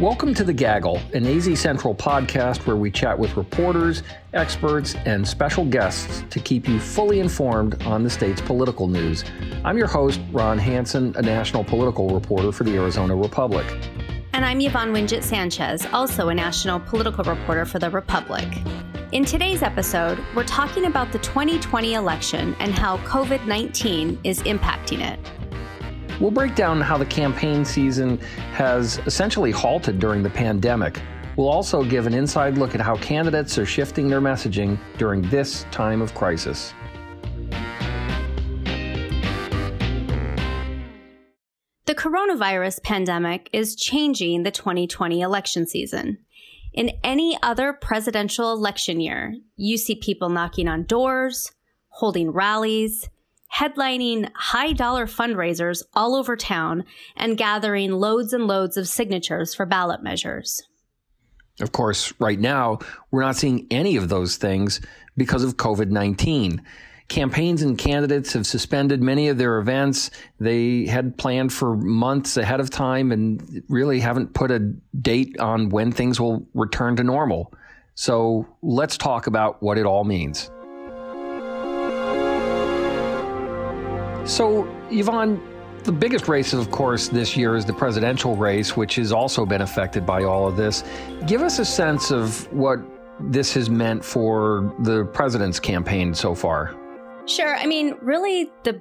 Welcome to The Gaggle, an AZ Central podcast where we chat with reporters, experts, and special guests to keep you fully informed on the state's political news. I'm your host, Ron Hansen, a national political reporter for the Arizona Republic. And I'm Yvonne Wingett Sanchez, also a national political reporter for the Republic. In today's episode, we're talking about the 2020 election and how COVID 19 is impacting it. We'll break down how the campaign season has essentially halted during the pandemic. We'll also give an inside look at how candidates are shifting their messaging during this time of crisis. The coronavirus pandemic is changing the 2020 election season. In any other presidential election year, you see people knocking on doors, holding rallies, headlining high dollar fundraisers all over town and gathering loads and loads of signatures for ballot measures. Of course, right now, we're not seeing any of those things because of COVID 19. Campaigns and candidates have suspended many of their events. They had planned for months ahead of time and really haven't put a date on when things will return to normal. So let's talk about what it all means. So, Yvonne, the biggest race, of course, this year is the presidential race, which has also been affected by all of this. Give us a sense of what this has meant for the president's campaign so far. Sure. I mean, really, the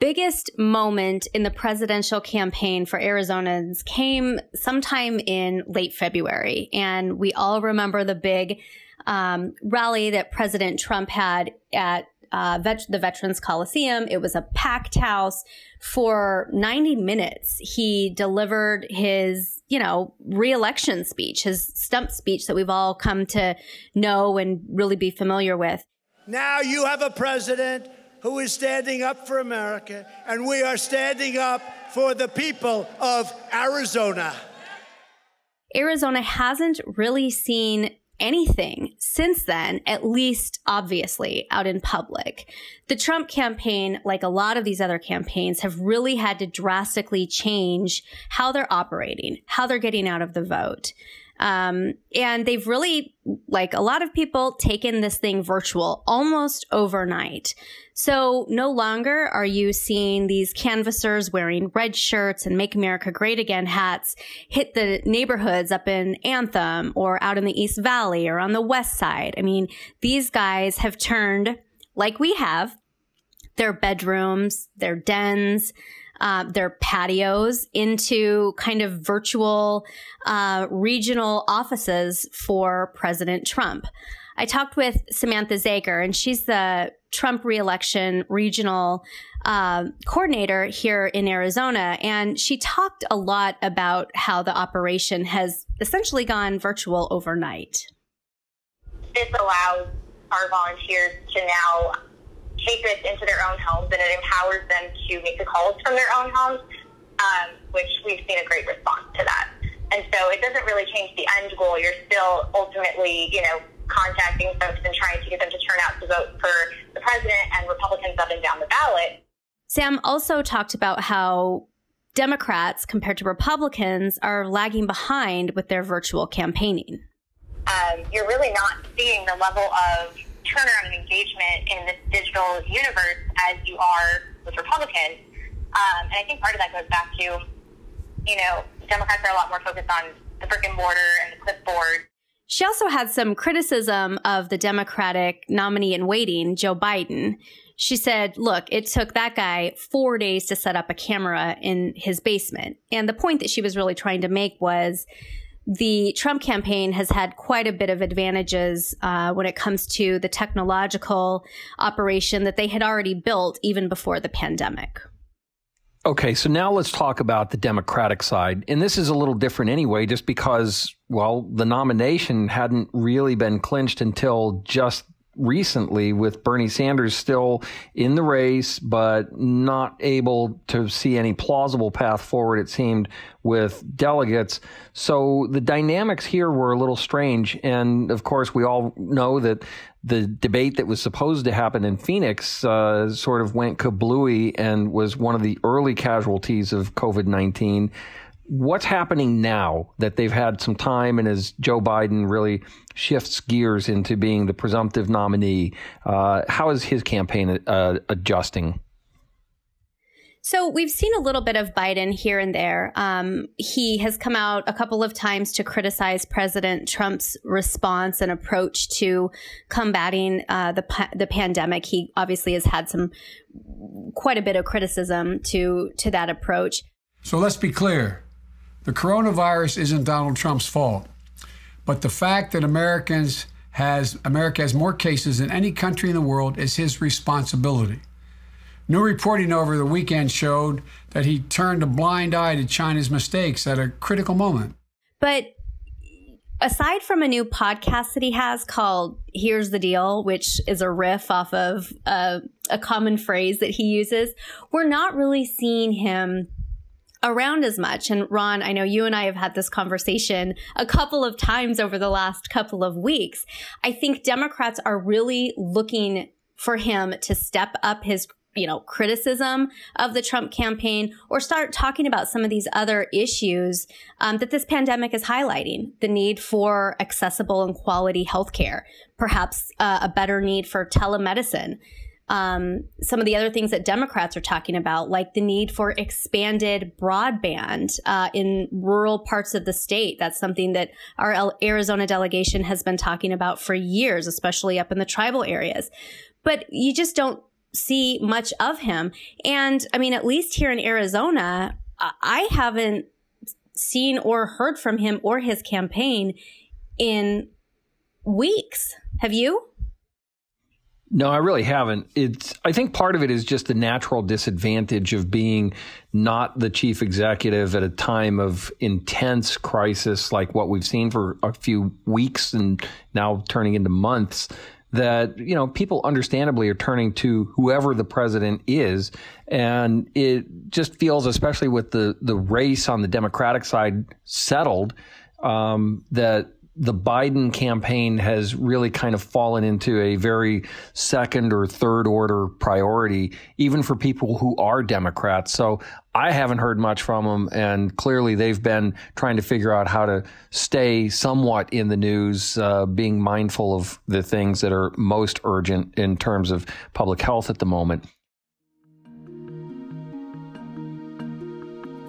biggest moment in the presidential campaign for Arizonans came sometime in late February. And we all remember the big um, rally that President Trump had at uh, vet- the Veterans Coliseum. It was a packed house for 90 minutes. He delivered his, you know, reelection speech, his stump speech that we've all come to know and really be familiar with. Now you have a president who is standing up for America, and we are standing up for the people of Arizona. Arizona hasn't really seen anything since then, at least obviously out in public. The Trump campaign, like a lot of these other campaigns, have really had to drastically change how they're operating, how they're getting out of the vote. Um, and they've really, like a lot of people, taken this thing virtual almost overnight. So no longer are you seeing these canvassers wearing red shirts and Make America Great Again hats hit the neighborhoods up in Anthem or out in the East Valley or on the West Side. I mean, these guys have turned, like we have, their bedrooms, their dens, uh, their patios into kind of virtual uh, regional offices for President Trump. I talked with Samantha Zager, and she's the Trump reelection regional uh, coordinator here in Arizona. And she talked a lot about how the operation has essentially gone virtual overnight. This allows our volunteers to now take this into their own homes and it empowers them to make the calls from their own homes, um, which we've seen a great response to that. And so it doesn't really change the end goal. You're still ultimately, you know, contacting folks and trying to get them to turn out to vote for the president and Republicans up and down the ballot. Sam also talked about how Democrats, compared to Republicans, are lagging behind with their virtual campaigning. Um, you're really not seeing the level of turnaround and engagement in this digital universe as you are with Republicans. Um, and I think part of that goes back to, you know, Democrats are a lot more focused on the brick and mortar and the clipboard. She also had some criticism of the Democratic nominee in waiting, Joe Biden. She said, look, it took that guy four days to set up a camera in his basement. And the point that she was really trying to make was the Trump campaign has had quite a bit of advantages uh, when it comes to the technological operation that they had already built even before the pandemic. Okay, so now let's talk about the Democratic side. And this is a little different anyway, just because, well, the nomination hadn't really been clinched until just recently with Bernie Sanders still in the race, but not able to see any plausible path forward, it seemed, with delegates. So the dynamics here were a little strange. And of course, we all know that the debate that was supposed to happen in Phoenix uh, sort of went kablooey and was one of the early casualties of COVID 19. What's happening now that they've had some time and as Joe Biden really shifts gears into being the presumptive nominee, uh, how is his campaign uh, adjusting? So we've seen a little bit of Biden here and there. Um, he has come out a couple of times to criticize President Trump's response and approach to combating uh, the the pandemic. He obviously has had some quite a bit of criticism to to that approach. So let's be clear: the coronavirus isn't Donald Trump's fault, but the fact that Americans has America has more cases than any country in the world is his responsibility. New reporting over the weekend showed that he turned a blind eye to China's mistakes at a critical moment. But aside from a new podcast that he has called Here's the Deal, which is a riff off of uh, a common phrase that he uses, we're not really seeing him around as much. And Ron, I know you and I have had this conversation a couple of times over the last couple of weeks. I think Democrats are really looking for him to step up his you know, criticism of the Trump campaign or start talking about some of these other issues um, that this pandemic is highlighting the need for accessible and quality healthcare, perhaps uh, a better need for telemedicine. Um, some of the other things that Democrats are talking about, like the need for expanded broadband uh, in rural parts of the state. That's something that our Arizona delegation has been talking about for years, especially up in the tribal areas. But you just don't see much of him. And I mean, at least here in Arizona, I haven't seen or heard from him or his campaign in weeks. Have you? No, I really haven't. It's I think part of it is just the natural disadvantage of being not the chief executive at a time of intense crisis like what we've seen for a few weeks and now turning into months that you know people understandably are turning to whoever the president is and it just feels especially with the the race on the democratic side settled um, that the Biden campaign has really kind of fallen into a very second or third order priority, even for people who are Democrats. So I haven't heard much from them, and clearly they've been trying to figure out how to stay somewhat in the news, uh, being mindful of the things that are most urgent in terms of public health at the moment.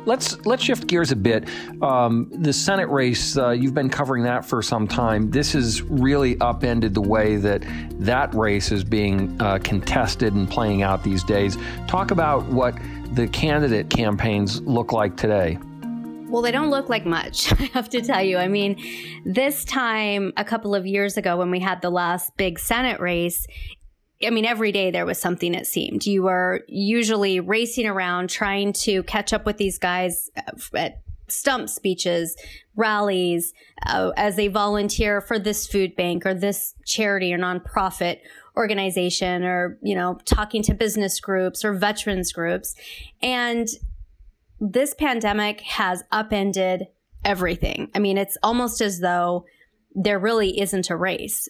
Let's let's shift gears a bit. Um, the Senate race, uh, you've been covering that for some time. This has really upended the way that that race is being uh, contested and playing out these days. Talk about what the candidate campaigns look like today. Well, they don't look like much, I have to tell you. I mean, this time a couple of years ago when we had the last big Senate race, I mean, every day there was something, it seemed. You were usually racing around trying to catch up with these guys at stump speeches, rallies, uh, as they volunteer for this food bank or this charity or nonprofit organization or, you know, talking to business groups or veterans groups. And this pandemic has upended everything. I mean, it's almost as though there really isn't a race.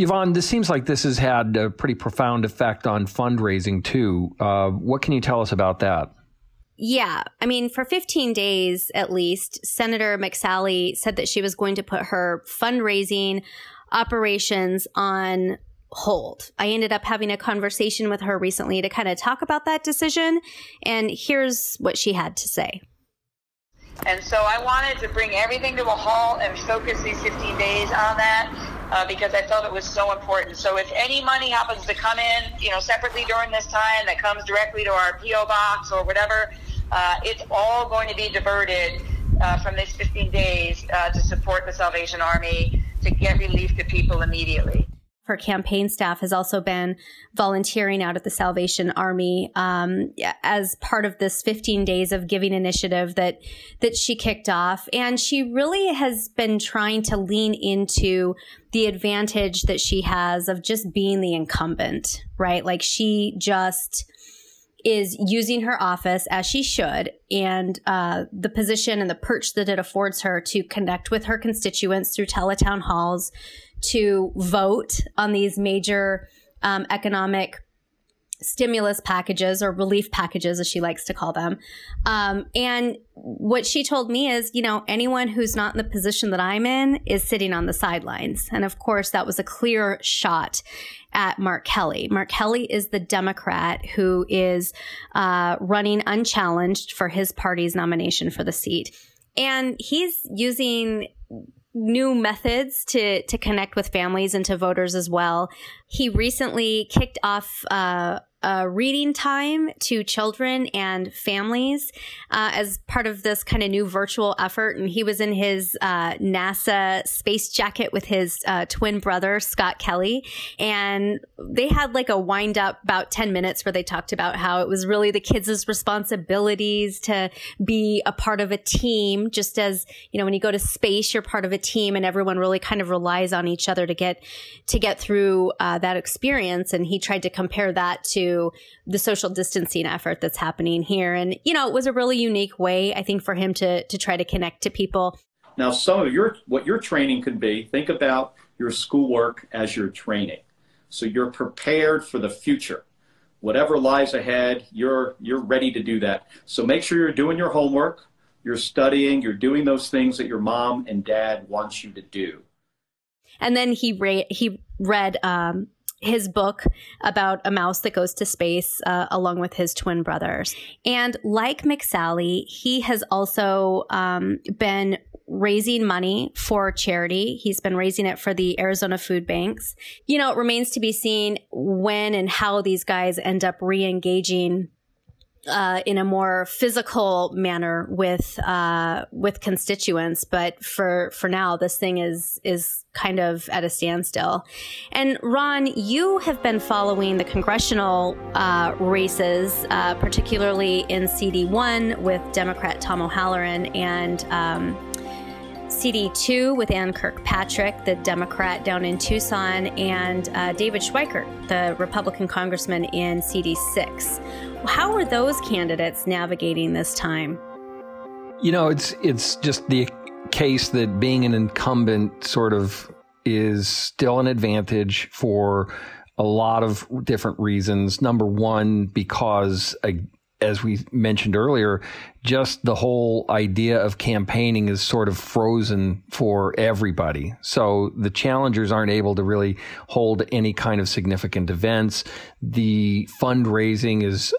Yvonne, this seems like this has had a pretty profound effect on fundraising too. Uh, what can you tell us about that? Yeah. I mean, for 15 days at least, Senator McSally said that she was going to put her fundraising operations on hold. I ended up having a conversation with her recently to kind of talk about that decision. And here's what she had to say. And so I wanted to bring everything to a halt and focus these 15 days on that uh, because I felt it was so important. So if any money happens to come in, you know, separately during this time that comes directly to our PO box or whatever, uh, it's all going to be diverted uh, from this 15 days uh, to support the Salvation Army to get relief to people immediately her campaign staff has also been volunteering out at the Salvation Army um, as part of this 15 days of giving initiative that that she kicked off, and she really has been trying to lean into the advantage that she has of just being the incumbent, right? Like she just is using her office as she should and uh, the position and the perch that it affords her to connect with her constituents through teletown halls to vote on these major um, economic stimulus packages or relief packages, as she likes to call them. Um, and what she told me is, you know, anyone who's not in the position that I'm in is sitting on the sidelines. And of course, that was a clear shot at Mark Kelly. Mark Kelly is the Democrat who is uh, running unchallenged for his party's nomination for the seat. And he's using new methods to to connect with families and to voters as well. He recently kicked off uh, uh, reading time to children and families uh, as part of this kind of new virtual effort. And he was in his uh, NASA space jacket with his uh, twin brother, Scott Kelly. And they had like a wind up about 10 minutes where they talked about how it was really the kids' responsibilities to be a part of a team. Just as, you know, when you go to space, you're part of a team and everyone really kind of relies on each other to get, to get through uh, that experience. And he tried to compare that to the social distancing effort that's happening here. And, you know, it was a really unique way, I think, for him to, to try to connect to people. Now, some of your, what your training could be, think about your schoolwork as your training. So you're prepared for the future. Whatever lies ahead, you're, you're ready to do that. So make sure you're doing your homework, you're studying, you're doing those things that your mom and dad wants you to do. And then he ra- he read um, his book about a mouse that goes to space uh, along with his twin brothers. And like McSally, he has also um, been raising money for charity. He's been raising it for the Arizona food banks. You know, it remains to be seen when and how these guys end up re engaging uh, in a more physical manner with uh, with constituents, but for for now, this thing is is kind of at a standstill. And Ron, you have been following the congressional uh, races, uh, particularly in CD one with Democrat Tom O'Halleran and. Um, CD2 with Ann Kirkpatrick, the Democrat down in Tucson, and uh, David Schweikert, the Republican congressman in CD6. How are those candidates navigating this time? You know, it's it's just the case that being an incumbent sort of is still an advantage for a lot of different reasons. Number one, because as we mentioned earlier, just the whole idea of campaigning is sort of frozen for everybody. So the challengers aren't able to really hold any kind of significant events. The fundraising is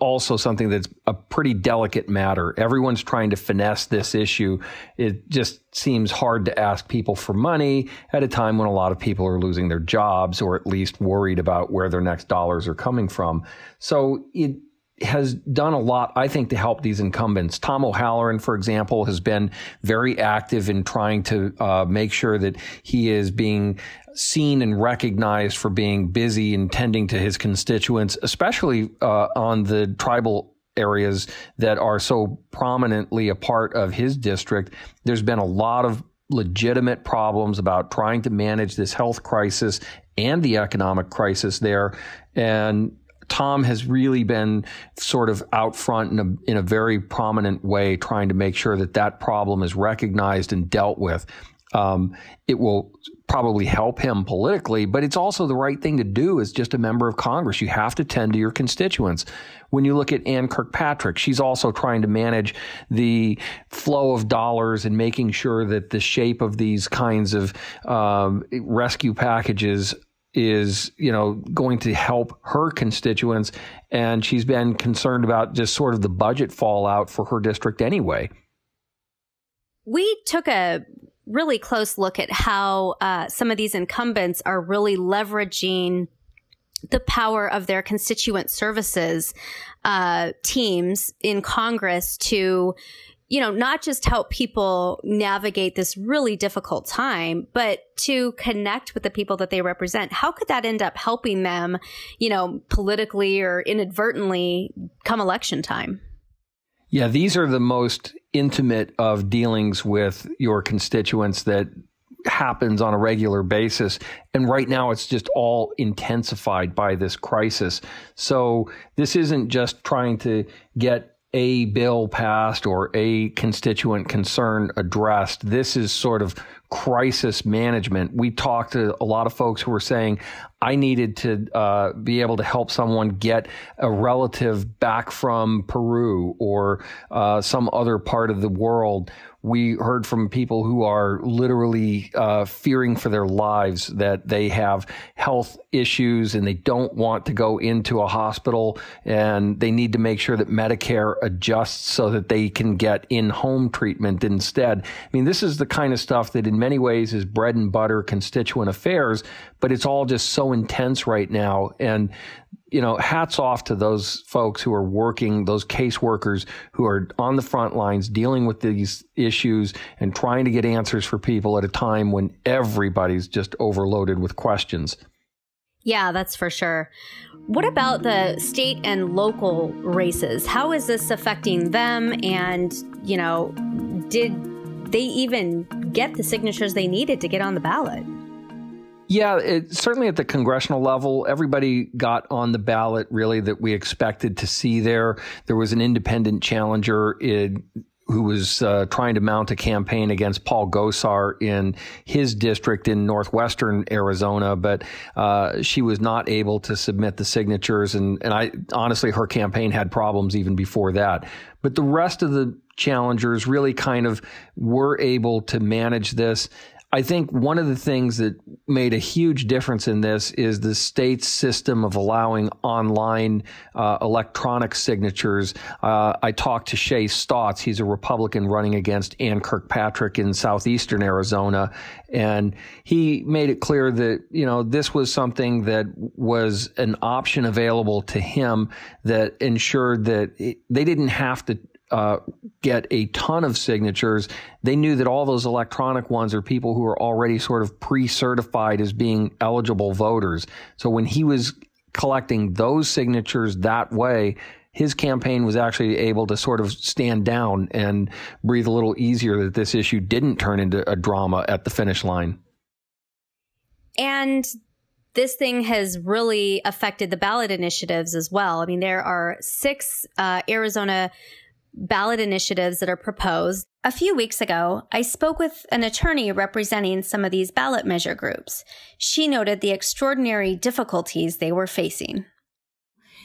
also something that's a pretty delicate matter. Everyone's trying to finesse this issue. It just seems hard to ask people for money at a time when a lot of people are losing their jobs or at least worried about where their next dollars are coming from. So it, has done a lot, I think, to help these incumbents. Tom O'Halleran, for example, has been very active in trying to uh, make sure that he is being seen and recognized for being busy and tending to his constituents, especially uh, on the tribal areas that are so prominently a part of his district. There's been a lot of legitimate problems about trying to manage this health crisis and the economic crisis there. And Tom has really been sort of out front in a, in a very prominent way, trying to make sure that that problem is recognized and dealt with. Um, it will probably help him politically, but it's also the right thing to do as just a member of Congress. You have to tend to your constituents. When you look at Ann Kirkpatrick, she's also trying to manage the flow of dollars and making sure that the shape of these kinds of um, rescue packages is, you know, going to help her constituents. And she's been concerned about just sort of the budget fallout for her district anyway. We took a really close look at how uh, some of these incumbents are really leveraging the power of their constituent services uh, teams in Congress to you know, not just help people navigate this really difficult time, but to connect with the people that they represent. How could that end up helping them, you know, politically or inadvertently come election time? Yeah, these are the most intimate of dealings with your constituents that happens on a regular basis. And right now it's just all intensified by this crisis. So this isn't just trying to get a bill passed or a constituent concern addressed. This is sort of crisis management. We talked to a lot of folks who were saying, I needed to uh, be able to help someone get a relative back from Peru or uh, some other part of the world we heard from people who are literally uh, fearing for their lives that they have health issues and they don't want to go into a hospital and they need to make sure that Medicare adjusts so that they can get in home treatment instead. I mean, this is the kind of stuff that in many ways is bread and butter constituent affairs, but it's all just so intense right now. And you know, hats off to those folks who are working, those caseworkers who are on the front lines dealing with these issues and trying to get answers for people at a time when everybody's just overloaded with questions. Yeah, that's for sure. What about the state and local races? How is this affecting them? And, you know, did they even get the signatures they needed to get on the ballot? Yeah, it, certainly at the congressional level, everybody got on the ballot really that we expected to see there. There was an independent challenger in, who was uh, trying to mount a campaign against Paul Gosar in his district in northwestern Arizona, but uh, she was not able to submit the signatures. And, and I honestly, her campaign had problems even before that. But the rest of the challengers really kind of were able to manage this. I think one of the things that made a huge difference in this is the state's system of allowing online uh, electronic signatures. Uh, I talked to Shay Stautz. He's a Republican running against Ann Kirkpatrick in southeastern Arizona. And he made it clear that, you know, this was something that was an option available to him that ensured that it, they didn't have to uh, get a ton of signatures, they knew that all those electronic ones are people who are already sort of pre-certified as being eligible voters. So when he was collecting those signatures that way, his campaign was actually able to sort of stand down and breathe a little easier that this issue didn't turn into a drama at the finish line. And this thing has really affected the ballot initiatives as well. I mean, there are six uh, Arizona ballot initiatives that are proposed. A few weeks ago, I spoke with an attorney representing some of these ballot measure groups. She noted the extraordinary difficulties they were facing.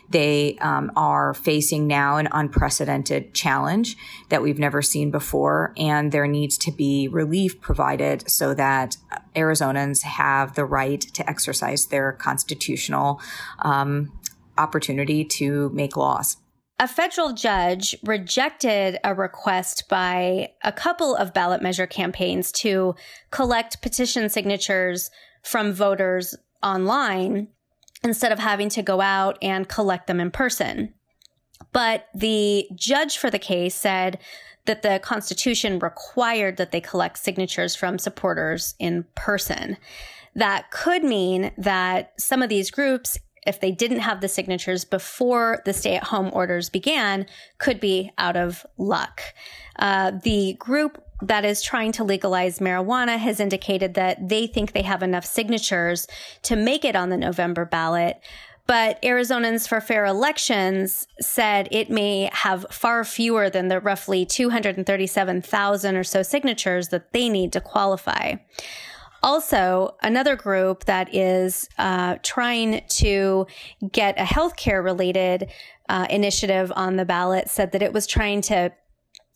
They um, are facing now an unprecedented challenge that we've never seen before, and there needs to be relief provided so that Arizonans have the right to exercise their constitutional um, opportunity to make laws a federal judge rejected a request by a couple of ballot measure campaigns to collect petition signatures from voters online instead of having to go out and collect them in person. But the judge for the case said that the Constitution required that they collect signatures from supporters in person. That could mean that some of these groups if they didn't have the signatures before the stay at home orders began, could be out of luck. Uh, the group that is trying to legalize marijuana has indicated that they think they have enough signatures to make it on the November ballot. But Arizonans for Fair Elections said it may have far fewer than the roughly 237,000 or so signatures that they need to qualify. Also, another group that is uh, trying to get a healthcare related uh, initiative on the ballot said that it was trying to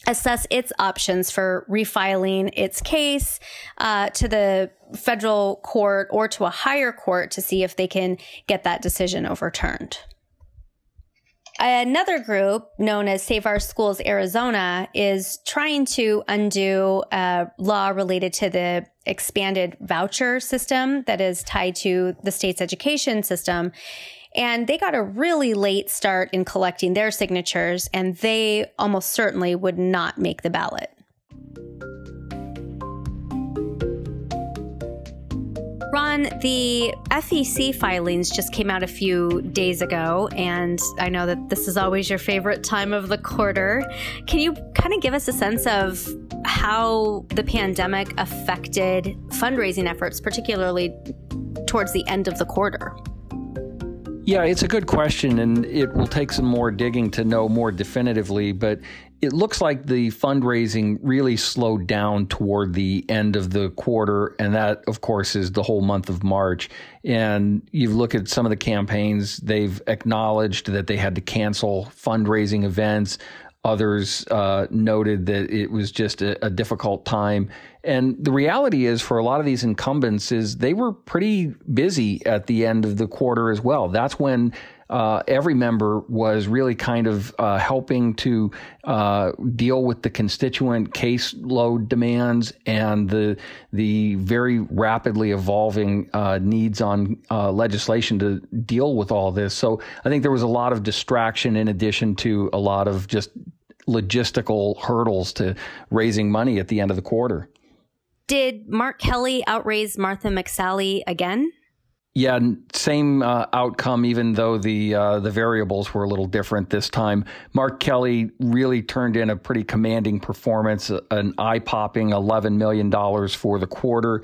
assess its options for refiling its case uh, to the federal court or to a higher court to see if they can get that decision overturned. Another group known as Save Our Schools Arizona is trying to undo a law related to the expanded voucher system that is tied to the state's education system. And they got a really late start in collecting their signatures, and they almost certainly would not make the ballot. Ron, the FEC filings just came out a few days ago, and I know that this is always your favorite time of the quarter. Can you kind of give us a sense of how the pandemic affected fundraising efforts, particularly towards the end of the quarter? Yeah, it's a good question, and it will take some more digging to know more definitively. But it looks like the fundraising really slowed down toward the end of the quarter, and that, of course, is the whole month of March. And you look at some of the campaigns; they've acknowledged that they had to cancel fundraising events. Others uh, noted that it was just a, a, difficult time. And the reality is, for a lot of these incumbents, is they were pretty busy at the end of the quarter as well. That's when uh, every member was really kind of uh, helping to uh, deal with the constituent caseload demands and the the very rapidly evolving uh, needs on uh, legislation to deal with all this. So I think there was a lot of distraction in addition to a lot of just logistical hurdles to raising money at the end of the quarter. Did Mark Kelly outraise Martha McSally again? Yeah, same uh, outcome. Even though the uh, the variables were a little different this time, Mark Kelly really turned in a pretty commanding performance, an eye popping eleven million dollars for the quarter.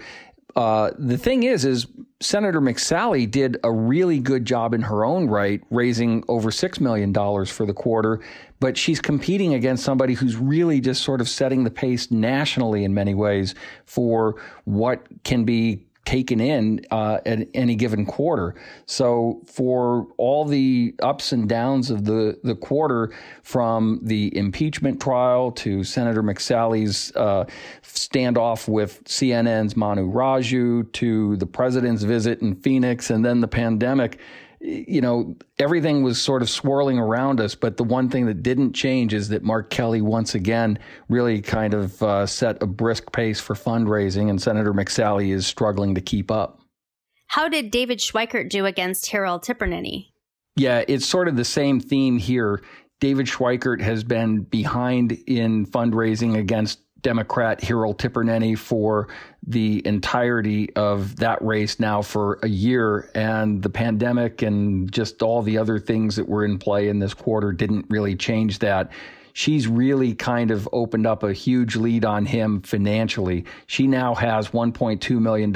Uh, the thing is, is Senator McSally did a really good job in her own right, raising over six million dollars for the quarter. But she's competing against somebody who's really just sort of setting the pace nationally in many ways for what can be taken in uh, at any given quarter. So for all the ups and downs of the the quarter, from the impeachment trial to Senator McSally's uh, standoff with CNN's Manu Raju to the president's visit in Phoenix, and then the pandemic you know, everything was sort of swirling around us. But the one thing that didn't change is that Mark Kelly once again really kind of uh, set a brisk pace for fundraising, and Senator McSally is struggling to keep up. How did David Schweikert do against Hiral Tipirneni? Yeah, it's sort of the same theme here. David Schweikert has been behind in fundraising against Democrat Hiral Tipirneni for the entirety of that race now for a year. And the pandemic and just all the other things that were in play in this quarter didn't really change that. She's really kind of opened up a huge lead on him financially. She now has $1.2 million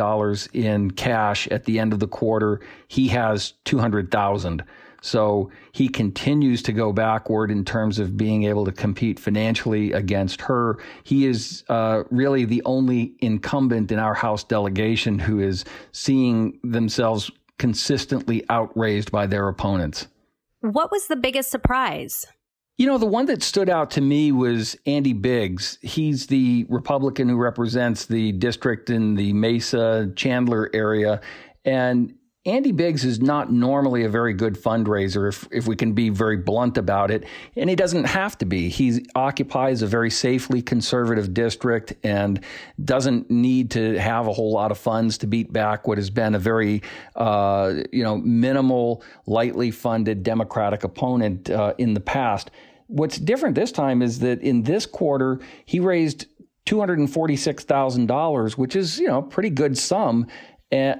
in cash at the end of the quarter. He has 200,000. So he continues to go backward in terms of being able to compete financially against her. He is uh, really the only incumbent in our House delegation who is seeing themselves consistently outraised by their opponents. What was the biggest surprise? You know, the one that stood out to me was Andy Biggs. He's the Republican who represents the district in the Mesa Chandler area. And Andy Biggs is not normally a very good fundraiser, if, if we can be very blunt about it. And he doesn't have to be. He occupies a very safely conservative district and doesn't need to have a whole lot of funds to beat back what has been a very, uh, you know, minimal, lightly funded Democratic opponent uh, in the past. What's different this time is that in this quarter, he raised $246,000, which is, you know, a pretty good sum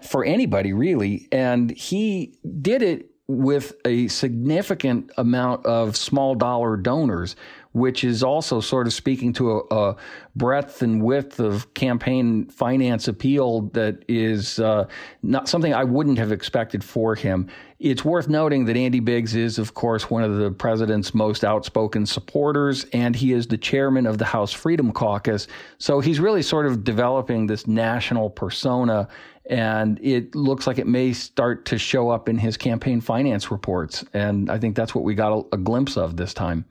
for anybody really. And he did it with a significant amount of small dollar donors, which is also sort of speaking to a, a breadth and width of campaign finance appeal that is uh, not something I wouldn't have expected for him. It's worth noting that Andy Biggs is, of course, one of the president's most outspoken supporters, and he is the chairman of the House Freedom Caucus. So he's really sort of developing this national persona and it looks like it may start to show up in his campaign finance reports. And I think that's what we got a, a glimpse of this time.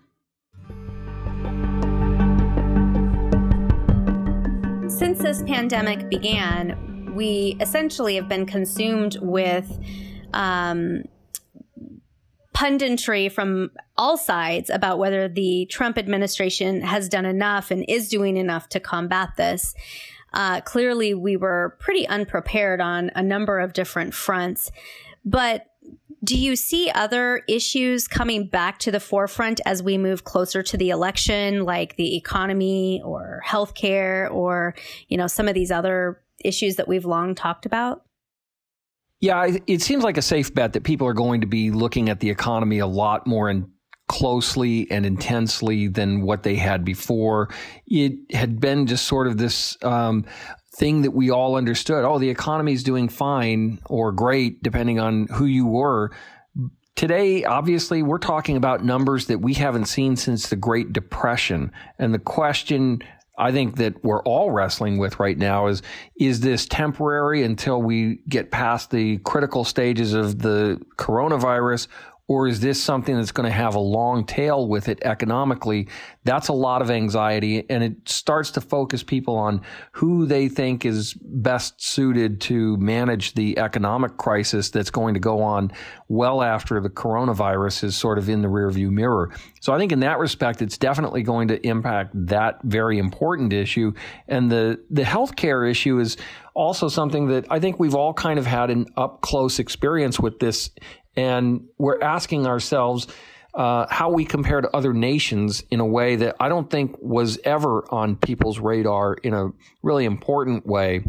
Since this pandemic began, we essentially have been consumed with um, punditry from all sides about whether the Trump administration has done enough and is doing enough to combat this. Uh, clearly, we were pretty unprepared on a number of different fronts. But do you see other issues coming back to the forefront as we move closer to the election, like the economy or healthcare or, you know, some of these other issues that we've long talked about? Yeah, it seems like a safe bet that people are going to be looking at the economy a lot more in closely and intensely than what they had before. It had been just sort of this um, thing that we all understood. Oh, the economy is doing fine or great, depending on who you were. Today, obviously, we're talking about numbers that we haven't seen since the Great Depression. And the question I think that we're all wrestling with right now is is this temporary until we get past the critical stages of the coronavirus or is this something that's going to have a long tail with it economically? That's a lot of anxiety and it starts to focus people on who they think is best suited to manage the economic crisis that's going to go on well after the coronavirus is sort of in the rearview mirror. So I think in that respect, it's definitely going to impact that very important issue. And the, the healthcare issue is also something that I think we've all kind of had an up close experience with this and we're asking ourselves uh, how we compare to other nations in a way that I don't think was ever on people's radar in a really important way.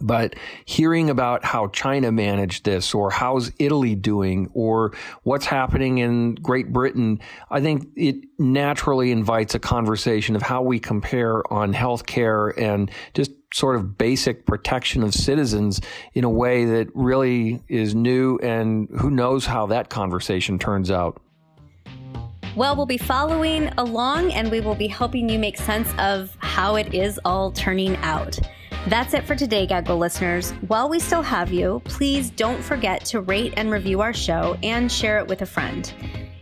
But hearing about how China managed this or how's Italy doing or what's happening in Great Britain, I think it naturally invites a conversation of how we compare on healthcare and just sort of basic protection of citizens in a way that really is new and who knows how that conversation turns out. Well, we'll be following along and we will be helping you make sense of how it is all turning out. That's it for today, Gaggle listeners. While we still have you, please don't forget to rate and review our show and share it with a friend.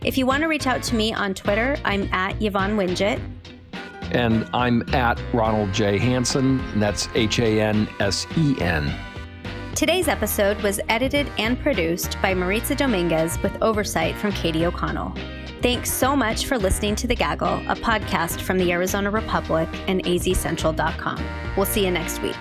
If you want to reach out to me on Twitter, I'm at Yvonne Wingett. And I'm at Ronald J. Hansen, and that's H A N S E N. Today's episode was edited and produced by Maritza Dominguez with oversight from Katie O'Connell. Thanks so much for listening to The Gaggle, a podcast from the Arizona Republic and azcentral.com. We'll see you next week.